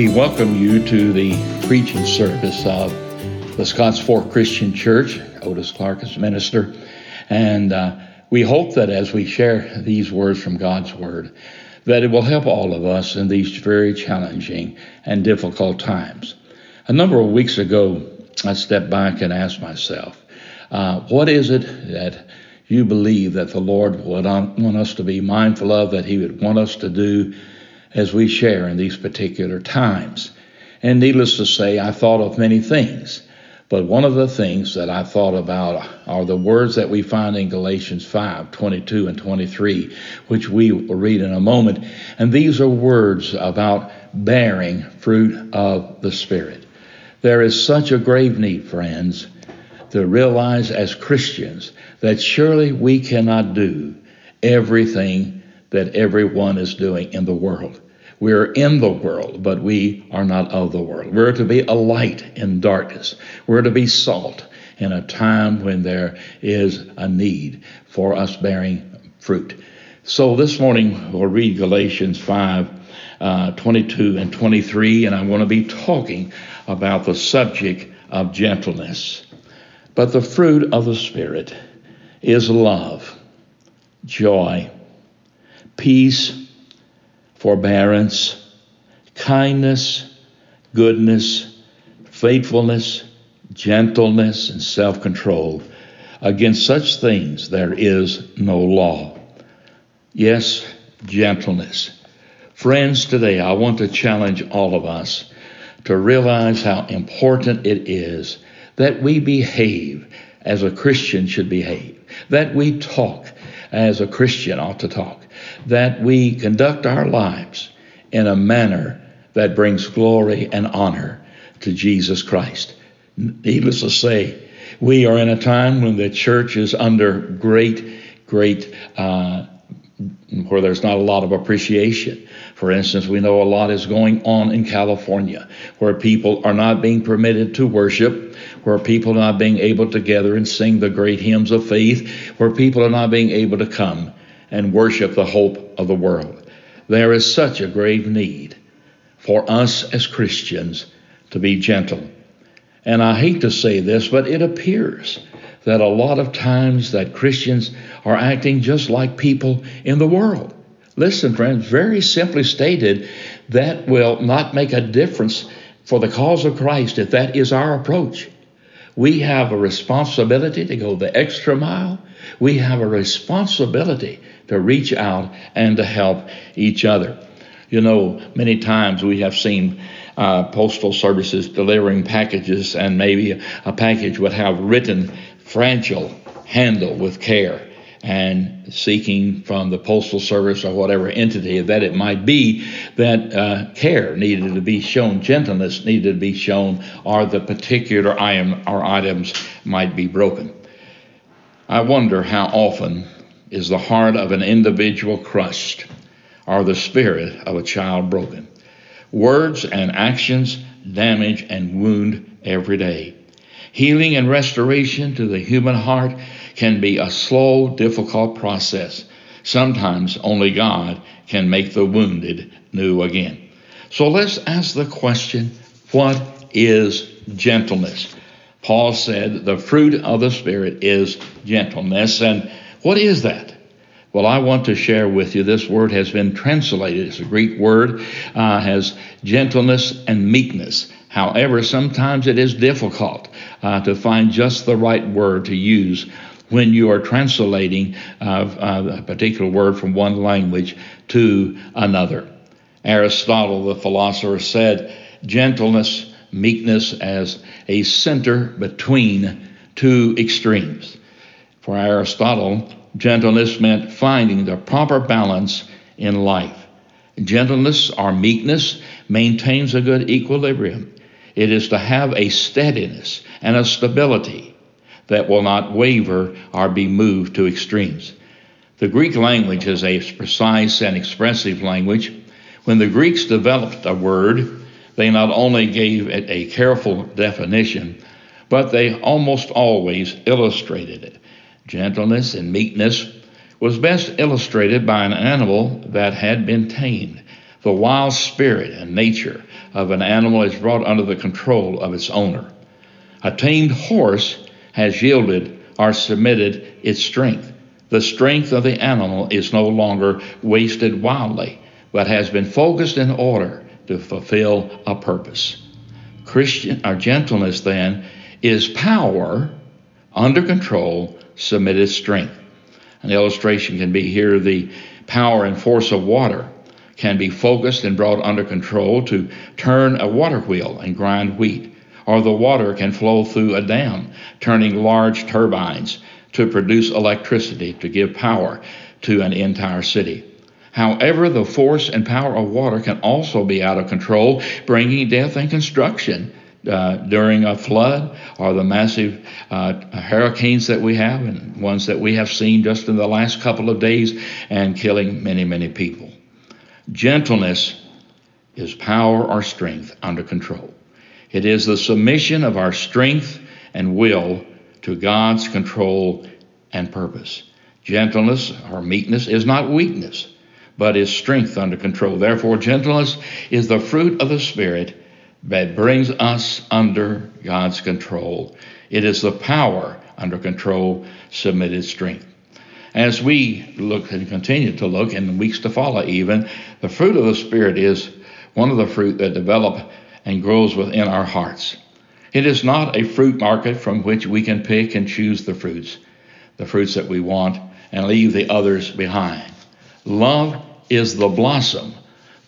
We welcome you to the preaching service of the Scotts Fork Christian Church. Otis Clark is minister. And uh, we hope that as we share these words from God's Word, that it will help all of us in these very challenging and difficult times. A number of weeks ago, I stepped back and asked myself, uh, what is it that you believe that the Lord would want us to be mindful of, that He would want us to do as we share in these particular times. And needless to say, I thought of many things. But one of the things that I thought about are the words that we find in Galatians 5 22 and 23, which we will read in a moment. And these are words about bearing fruit of the Spirit. There is such a grave need, friends, to realize as Christians that surely we cannot do everything that everyone is doing in the world. We're in the world, but we are not of the world. We're to be a light in darkness. We're to be salt in a time when there is a need for us bearing fruit. So this morning we'll read Galatians 5 uh, 22 and 23, and I want to be talking about the subject of gentleness. But the fruit of the Spirit is love, joy, peace, forbearance, kindness, goodness, faithfulness, gentleness, and self control. Against such things there is no law. Yes, gentleness. Friends, today I want to challenge all of us to realize how important it is that we behave as a Christian should behave, that we talk as a Christian ought to talk, that we conduct our lives in a manner that brings glory and honor to Jesus Christ. Needless to say, we are in a time when the church is under great, great, uh, where there's not a lot of appreciation. For instance, we know a lot is going on in California where people are not being permitted to worship, where people are not being able to gather and sing the great hymns of faith, where people are not being able to come and worship the hope of the world. There is such a grave need for us as Christians to be gentle. And I hate to say this, but it appears that a lot of times that Christians are acting just like people in the world. Listen, friends, very simply stated, that will not make a difference for the cause of Christ if that is our approach. We have a responsibility to go the extra mile. We have a responsibility to reach out and to help each other. You know, many times we have seen uh, postal services delivering packages, and maybe a package would have written fragile, handle with care, and seeking from the postal service or whatever entity that it might be that uh, care needed to be shown, gentleness needed to be shown, or the particular item or items might be broken. I wonder how often is the heart of an individual crushed, or the spirit of a child broken. Words and actions damage and wound every day. Healing and restoration to the human heart can be a slow, difficult process. Sometimes only God can make the wounded new again. So let's ask the question what is gentleness? Paul said the fruit of the Spirit is gentleness. And what is that? Well, I want to share with you this word has been translated. It's a Greek word, uh, has gentleness and meekness. However, sometimes it is difficult uh, to find just the right word to use when you are translating uh, uh a particular word from one language to another. Aristotle, the philosopher, said gentleness, meekness as a center between two extremes. For Aristotle, gentleness meant finding the proper balance in life. Gentleness or meekness maintains a good equilibrium. It is to have a steadiness and a stability that will not waver or be moved to extremes. The Greek language is a precise and expressive language. When the Greeks developed a word, they not only gave it a careful definition, but they almost always illustrated it. Gentleness and meekness was best illustrated by an animal that had been tamed. The wild spirit and nature of an animal is brought under the control of its owner. A tamed horse has yielded or submitted its strength. The strength of the animal is no longer wasted wildly, but has been focused in order to fulfill a purpose. Christian or gentleness then is power under control, submitted strength. An illustration can be here the power and force of water can be focused and brought under control to turn a water wheel and grind wheat, or the water can flow through a dam, turning large turbines to produce electricity to give power to an entire city. However, the force and power of water can also be out of control, bringing death and construction uh, during a flood or the massive uh, hurricanes that we have and ones that we have seen just in the last couple of days and killing many, many people. Gentleness is power or strength under control. It is the submission of our strength and will to God's control and purpose. Gentleness or meekness is not weakness but is strength under control. Therefore, gentleness is the fruit of the Spirit that brings us under God's control. It is the power under control, submitted strength. As we look and continue to look in the weeks to follow, even, the fruit of the Spirit is one of the fruit that develop and grows within our hearts. It is not a fruit market from which we can pick and choose the fruits, the fruits that we want, and leave the others behind. Love is the blossom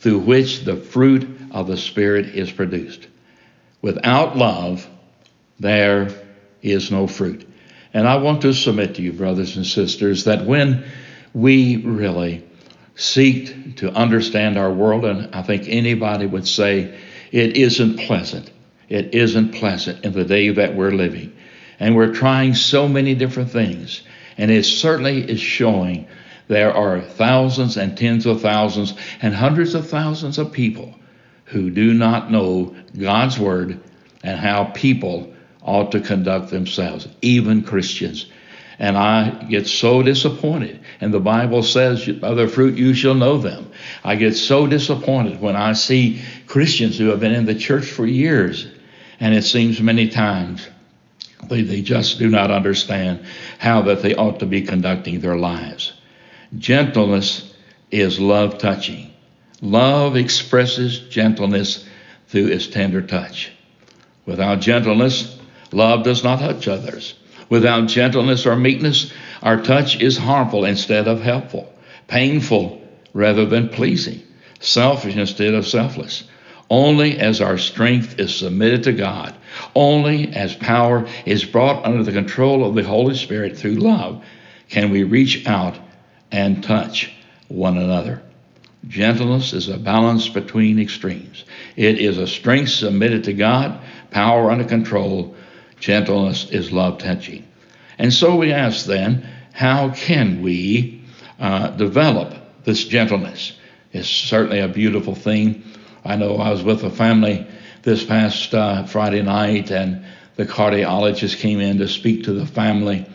through which the fruit of the Spirit is produced. Without love, there is no fruit. And I want to submit to you, brothers and sisters, that when we really seek to understand our world, and I think anybody would say it isn't pleasant, it isn't pleasant in the day that we're living. And we're trying so many different things, and it certainly is showing there are thousands and tens of thousands and hundreds of thousands of people who do not know God's Word and how people ought to conduct themselves, even Christians. And I get so disappointed. And the Bible says, by their fruit you shall know them. I get so disappointed when I see Christians who have been in the church for years. And it seems many times they, they just do not understand how that they ought to be conducting their lives. Gentleness is love touching. Love expresses gentleness through its tender touch. Without gentleness, love does not touch others. Without gentleness or meekness, our touch is harmful instead of helpful, painful rather than pleasing, selfish instead of selfless. Only as our strength is submitted to God, only as power is brought under the control of the Holy Spirit through love, can we reach out and touch one another. Gentleness is a balance between extremes. It is a strength submitted to God, power under control. Gentleness is love touching. And so we ask then, how can we uh, develop this gentleness? It's certainly a beautiful thing. I know I was with a family this past uh, Friday night, and the cardiologist came in to speak to the family,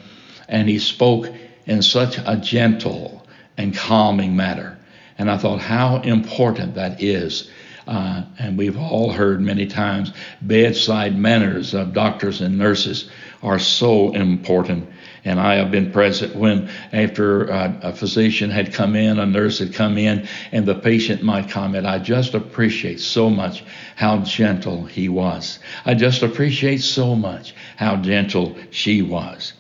and he spoke in such a gentle and calming manner. And I thought how important that is. Uh, and we've all heard many times bedside manners of doctors and nurses are so important. And I have been present when, after uh, a physician had come in, a nurse had come in, and the patient might comment, I just appreciate so much how gentle he was. I just appreciate so much how gentle she was.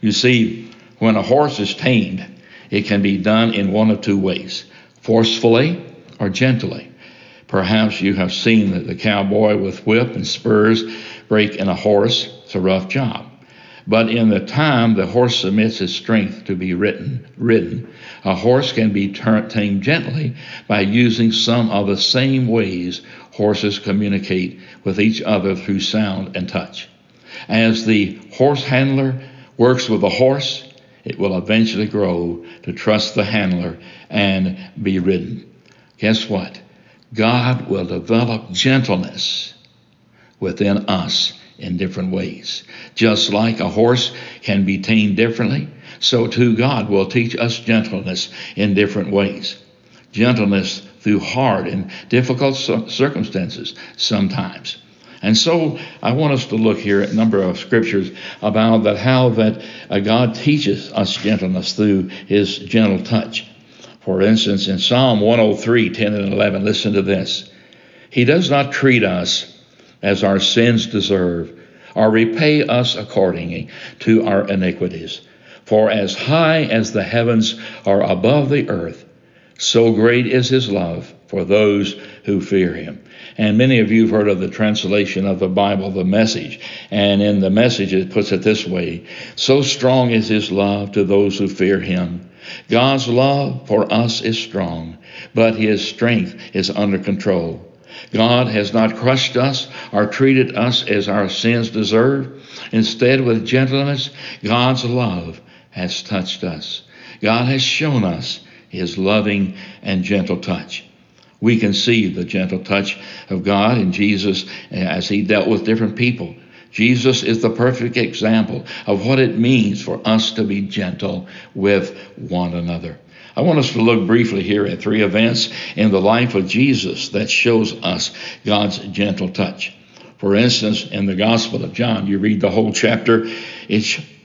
You see, when a horse is tamed, it can be done in one of two ways forcefully or gently. Perhaps you have seen the, the cowboy with whip and spurs break in a horse. It's a rough job. But in the time the horse submits his strength to be ridden, ridden a horse can be tamed gently by using some of the same ways horses communicate with each other through sound and touch. As the horse handler works with the horse, it will eventually grow to trust the handler and be ridden. Guess what? God will develop gentleness within us in different ways. Just like a horse can be tamed differently, so too God will teach us gentleness in different ways. Gentleness through hard and difficult circumstances sometimes. And so I want us to look here at a number of scriptures about that how that uh, God teaches us gentleness through his gentle touch. For instance, in Psalm 103, 10 and 11, listen to this. He does not treat us as our sins deserve, or repay us according to our iniquities. For as high as the heavens are above the earth, so great is his love for those who fear him. And many of you have heard of the translation of the Bible, the message. And in the message, it puts it this way So strong is his love to those who fear him. God's love for us is strong, but his strength is under control. God has not crushed us or treated us as our sins deserve. Instead, with gentleness, God's love has touched us. God has shown us his loving and gentle touch we can see the gentle touch of God in Jesus as he dealt with different people. Jesus is the perfect example of what it means for us to be gentle with one another. I want us to look briefly here at three events in the life of Jesus that shows us God's gentle touch. For instance, in the Gospel of John, you read the whole chapter, it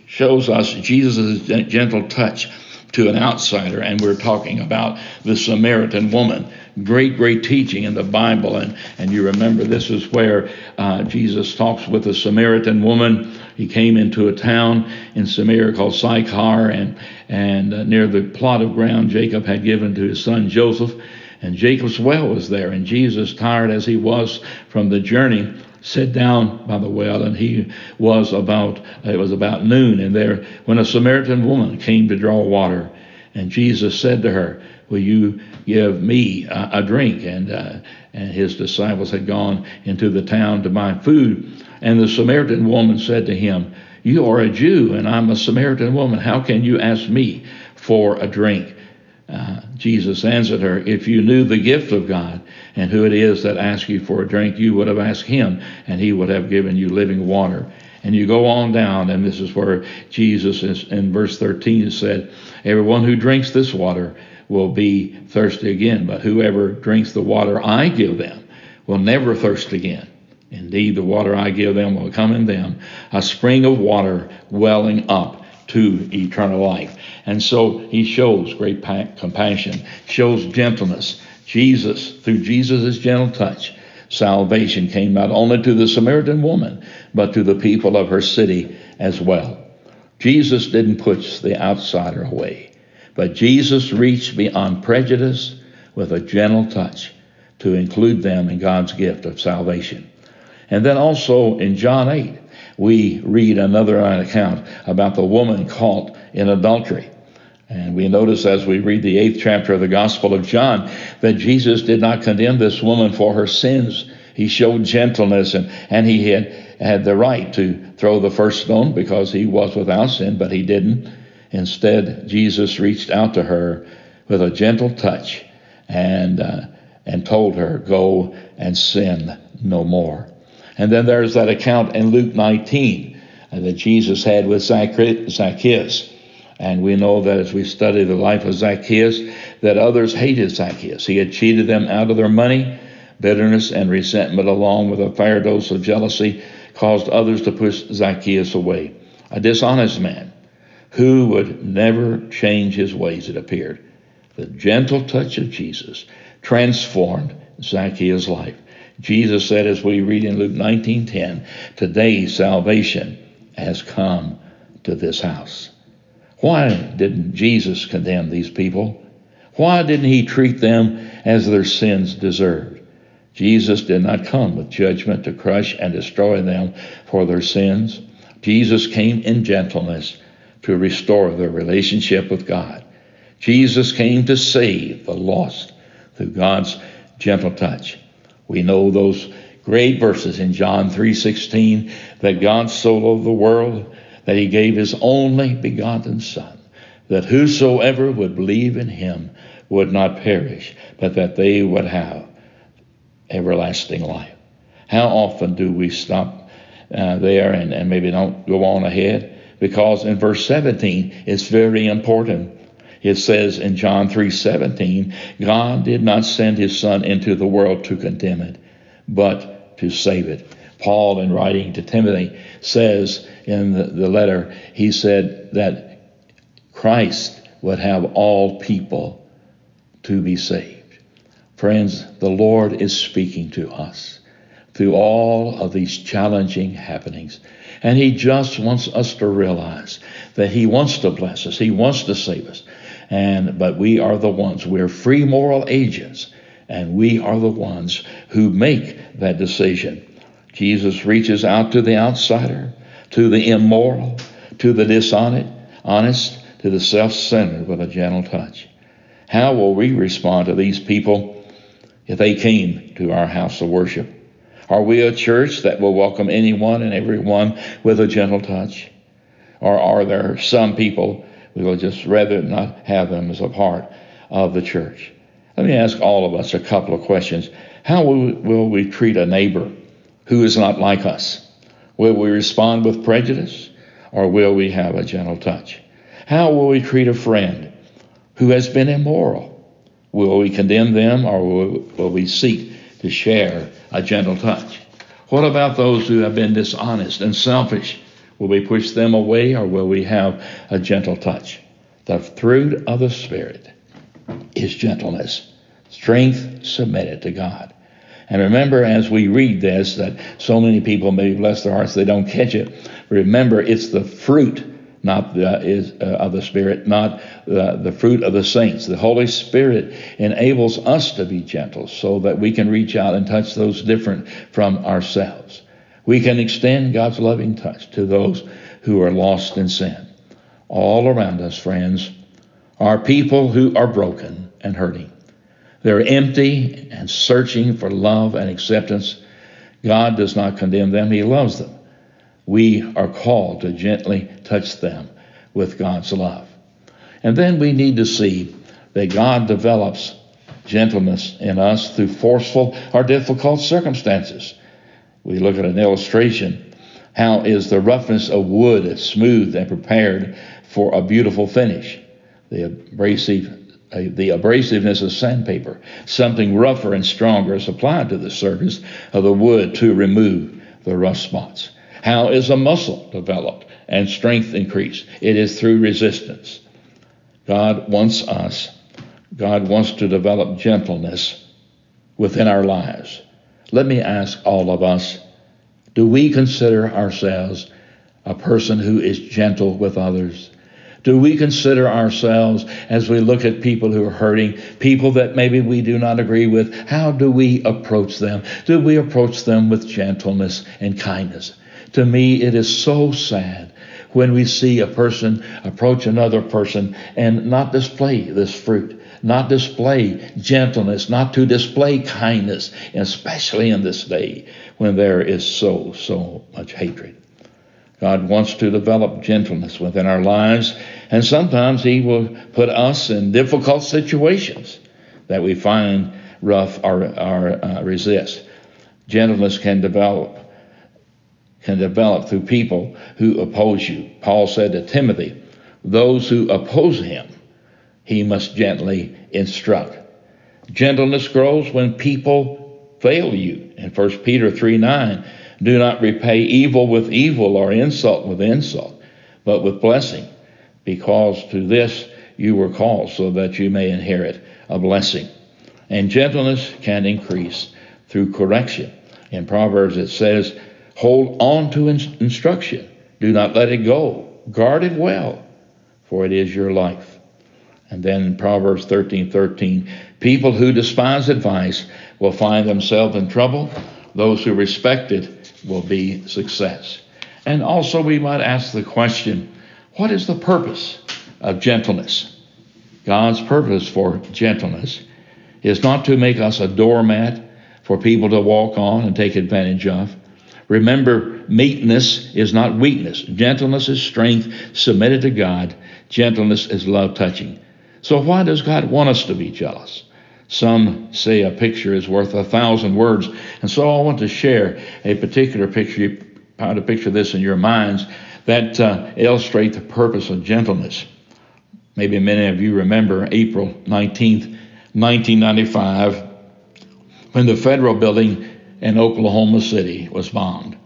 shows us Jesus' gentle touch to an outsider, and we're talking about the Samaritan woman great, great teaching in the Bible. And, and you remember this is where uh, Jesus talks with a Samaritan woman. He came into a town in Samaria called Sychar, and, and uh, near the plot of ground Jacob had given to his son Joseph. And Jacob's well was there. And Jesus, tired as he was from the journey, sat down by the well and he was about it was about noon and there when a samaritan woman came to draw water and jesus said to her will you give me a, a drink? And, uh, and his disciples had gone into the town to buy food. And the Samaritan woman said to him, You are a Jew, and I'm a Samaritan woman. How can you ask me for a drink? Uh, Jesus answered her, If you knew the gift of God and who it is that asks you for a drink, you would have asked him, and he would have given you living water. And you go on down, and this is where Jesus is in verse 13 said, Everyone who drinks this water will be thirsty again, but whoever drinks the water I give them will never thirst again. Indeed, the water I give them will come in them, a spring of water welling up to eternal life. And so he shows great compassion, shows gentleness. Jesus, through Jesus' gentle touch, salvation came not only to the Samaritan woman, but to the people of her city as well. Jesus didn't push the outsider away. But Jesus reached beyond prejudice with a gentle touch to include them in God's gift of salvation. And then also in John 8, we read another account about the woman caught in adultery. And we notice as we read the eighth chapter of the Gospel of John that Jesus did not condemn this woman for her sins. He showed gentleness and, and he had, had the right to throw the first stone because he was without sin, but he didn't. Instead, Jesus reached out to her with a gentle touch and, uh, and told her, Go and sin no more. And then there's that account in Luke 19 uh, that Jesus had with Zacchaeus. And we know that as we study the life of Zacchaeus, that others hated Zacchaeus. He had cheated them out of their money. Bitterness and resentment, along with a fair dose of jealousy, caused others to push Zacchaeus away. A dishonest man who would never change his ways, it appeared. The gentle touch of Jesus transformed Zacchaeus' life. Jesus said, as we read in Luke 19:10, today salvation has come to this house. Why didn't Jesus condemn these people? Why didn't he treat them as their sins deserved? Jesus did not come with judgment to crush and destroy them for their sins. Jesus came in gentleness to restore their relationship with God. Jesus came to save the lost through God's gentle touch. We know those great verses in John 3:16 that God so loved the world that he gave his only begotten son that whosoever would believe in him would not perish but that they would have everlasting life. How often do we stop uh, there and, and maybe don't go on ahead? because in verse 17 it's very important. It says in John 3:17, God did not send his son into the world to condemn it, but to save it. Paul in writing to Timothy says in the, the letter, he said that Christ would have all people to be saved. Friends, the Lord is speaking to us through all of these challenging happenings. And He just wants us to realize that He wants to bless us, He wants to save us. And but we are the ones, we're free moral agents, and we are the ones who make that decision. Jesus reaches out to the outsider, to the immoral, to the dishonest, honest, to the self-centered with a gentle touch. How will we respond to these people if they came to our house of worship? Are we a church that will welcome anyone and everyone with a gentle touch? Or are there some people we will just rather not have them as a part of the church? Let me ask all of us a couple of questions. How will, we treat a neighbor who is not like us? Will we respond with prejudice or will we have a gentle touch? How will we treat a friend who has been immoral? Will we condemn them or will we seek to share a gentle touch? What about those who have been dishonest and selfish? Will we push them away or will we have a gentle touch? The fruit of the Spirit is gentleness, strength submitted to God. And remember, as we read this, that so many people may bless their hearts they don't catch it. Remember, it's the fruit, not the, is uh, of the Spirit, not the, the fruit of the saints. The Holy Spirit enables us to be gentle, so that we can reach out and touch those different from ourselves. We can extend God's loving touch to those who are lost in sin. All around us, friends, are people who are broken and hurting. They're empty and searching for love and acceptance. God does not condemn them, He loves them. We are called to gently touch them with God's love. And then we need to see that God develops gentleness in us through forceful or difficult circumstances. We look at an illustration. How is the roughness of wood smoothed and prepared for a beautiful finish? The abrasive uh, the abrasiveness of sandpaper. Something rougher and stronger is applied to the surface of the wood to remove the rough spots. How is a muscle developed and strength increased? It is through resistance. God wants us, God wants to develop gentleness within our lives. Let me ask all of us do we consider ourselves a person who is gentle with others? Do we consider ourselves, as we look at people who are hurting, people that maybe we do not agree with, how do we approach them? Do we approach them with gentleness and kindness? To me, it is so sad when we see a person approach another person and not display this fruit, not display gentleness, not to display kindness, especially in this day when there is so, so much hatred. God wants to develop gentleness within our lives, and sometimes He will put us in difficult situations that we find rough or, or uh, resist. Gentleness can develop can develop through people who oppose you. Paul said to Timothy, "Those who oppose him, he must gently instruct." Gentleness grows when people fail you. In 1 Peter 3 9, do not repay evil with evil or insult with insult, but with blessing, because to this you were called, so that you may inherit a blessing. And gentleness can increase through correction. In Proverbs it says, Hold on to instruction, do not let it go, guard it well, for it is your life. And then Proverbs 13 13, people who despise advice will find themselves in trouble. Those who respect it will be success. And also, we might ask the question what is the purpose of gentleness? God's purpose for gentleness is not to make us a doormat for people to walk on and take advantage of. Remember, meekness is not weakness. Gentleness is strength submitted to God. Gentleness is love touching. So, why does God want us to be jealous? Some say a picture is worth a thousand words. And so I want to share a particular picture. You how to picture this in your minds that uh, illustrate the purpose of gentleness. Maybe many of you remember April 19th, 1995, when the federal building in Oklahoma City was bombed.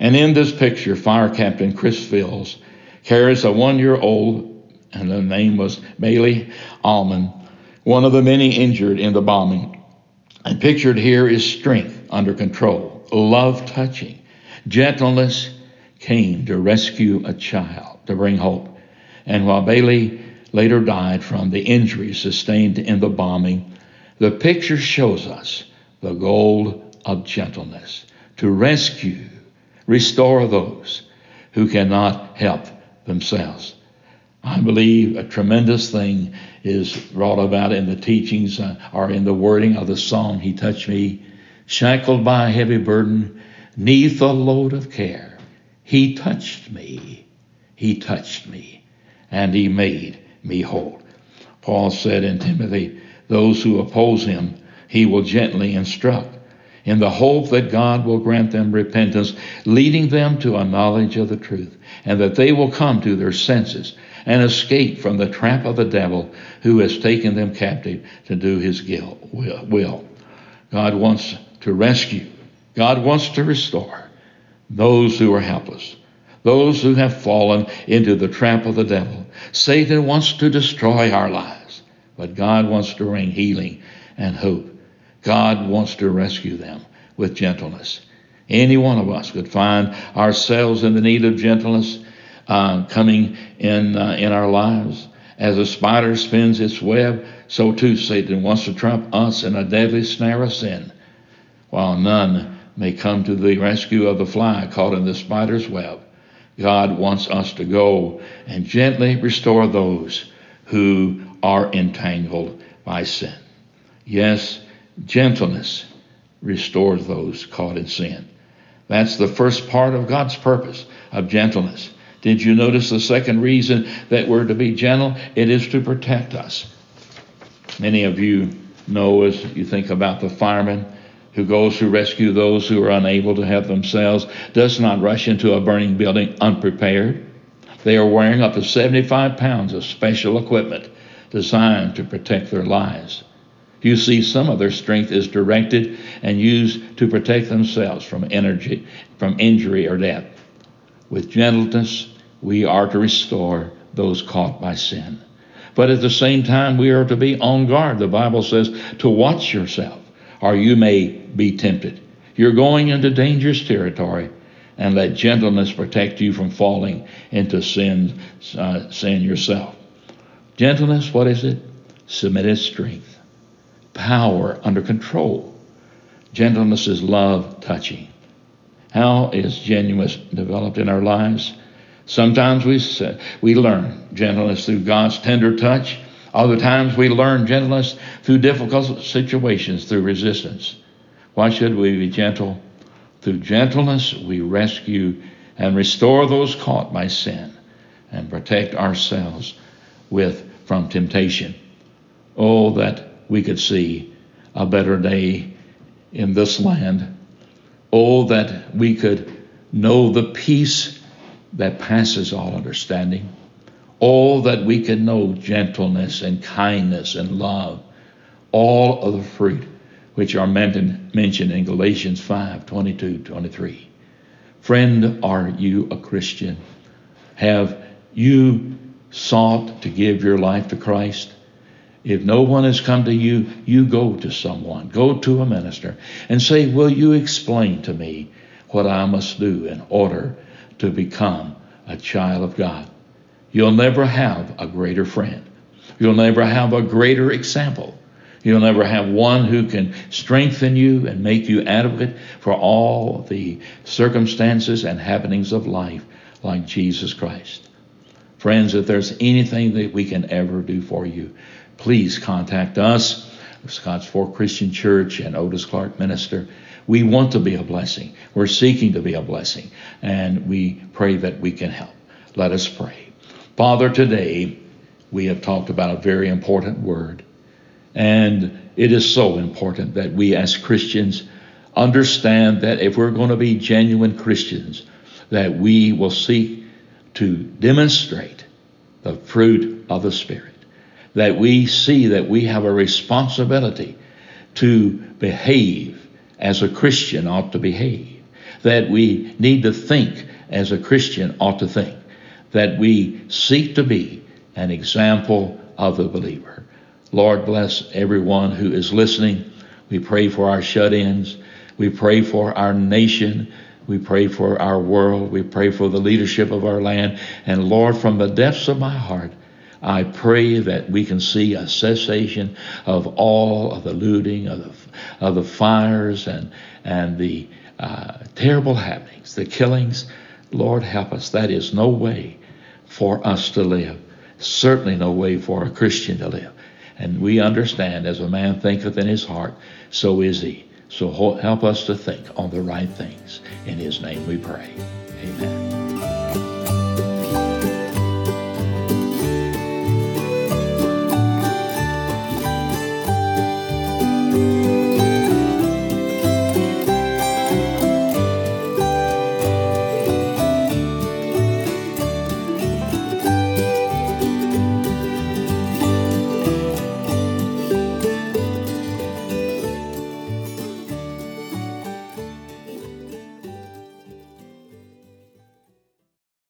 And in this picture, Fire Captain Chris Fields carries a one year old, and the name was Baylee Allman, one of the many injured in the bombing. And pictured here is strength under control, love touching, gentleness came to rescue a child, to bring hope. And while Bailey later died from the injuries sustained in the bombing, the picture shows us the goal of gentleness to rescue, restore those who cannot help themselves. I believe a tremendous thing is brought about in the teachings uh, or in the wording of the psalm, He Touched Me, shackled by a heavy burden, neath a load of care. He touched me, He touched me, and He made me whole. Paul said in Timothy, Those who oppose him, he will gently instruct, in the hope that God will grant them repentance, leading them to a knowledge of the truth, and that they will come to their senses and escape from the trap of the devil who has taken them captive to do his will. God wants to rescue, God wants to restore those who are helpless, those who have fallen into the trap of the devil. Satan wants to destroy our lives, but God wants to bring healing and hope. God wants to rescue them with gentleness. Any one of us could find ourselves in the need of gentleness uh, coming in uh, in our lives. As a spider spins its web, so too Satan wants to trap us in a deadly snare of sin, while none may come to the rescue of the fly caught in the spider's web. God wants us to go and gently restore those who are entangled by sin. Yes, gentleness restores those caught in sin. That's the first part of God's purpose of gentleness. Did you notice the second reason that we're to be gentle? It is to protect us. Many of you know as you think about the fireman who goes to rescue those who are unable to help themselves, does not rush into a burning building unprepared. They are wearing up to 75 pounds of special equipment designed to protect their lives. You see, some of their strength is directed and used to protect themselves from energy, from injury or death. With gentleness, we are to restore those caught by sin. But at the same time, we are to be on guard. The Bible says to watch yourself, or you may be tempted. You're going into dangerous territory, and let gentleness protect you from falling into sin, uh, sin yourself. Gentleness, what is it? Submitted strength power under control. Gentleness is love touching. How is gentleness developed in our lives? Sometimes we, we learn gentleness through God's tender touch. Other times we learn gentleness through difficult situations, through resistance. Why should we be gentle? Through gentleness, we rescue and restore those caught by sin and protect ourselves with from temptation. Oh, that we could see a better day in this land. Oh, that we could know the peace that passes all understanding. Oh, that we could know gentleness and kindness and love, all of the fruit which are mentioned in Galatians 5 22 23. Friend, are you a Christian? Have you sought to give your life to Christ? If no one has come to you, you go to someone, go to a minister, and say, Will you explain to me what I must do in order to become a child of God? You'll never have a greater friend. You'll never have a greater example. You'll never have one who can strengthen you and make you advocate for all the circumstances and happenings of life like Jesus Christ. Friends, if there's anything that we can ever do for you, please contact us, Scotts Fork Christian Church and Otis Clark Minister. We want to be a blessing. We're seeking to be a blessing, and we pray that we can help. Let us pray. Father, today we have talked about a very important word, and it is so important that we as Christians understand that if we're going to be genuine Christians, that we will seek to demonstrate the fruit of the Spirit. That we see that we have a responsibility to behave as a Christian ought to behave. That we need to think as a Christian ought to think. That we seek to be an example of the believer. Lord, bless everyone who is listening. We pray for our shut ins. We pray for our nation. We pray for our world. We pray for the leadership of our land. And Lord, from the depths of my heart, I pray that we can see a cessation of all of the looting, of the, of the fires, and, and the uh, terrible happenings, the killings. Lord, help us. That is no way for us to live. Certainly no way for a Christian to live. And we understand, as a man thinketh in his heart, so is he. So help us to think on the right things. In his name we pray. Amen.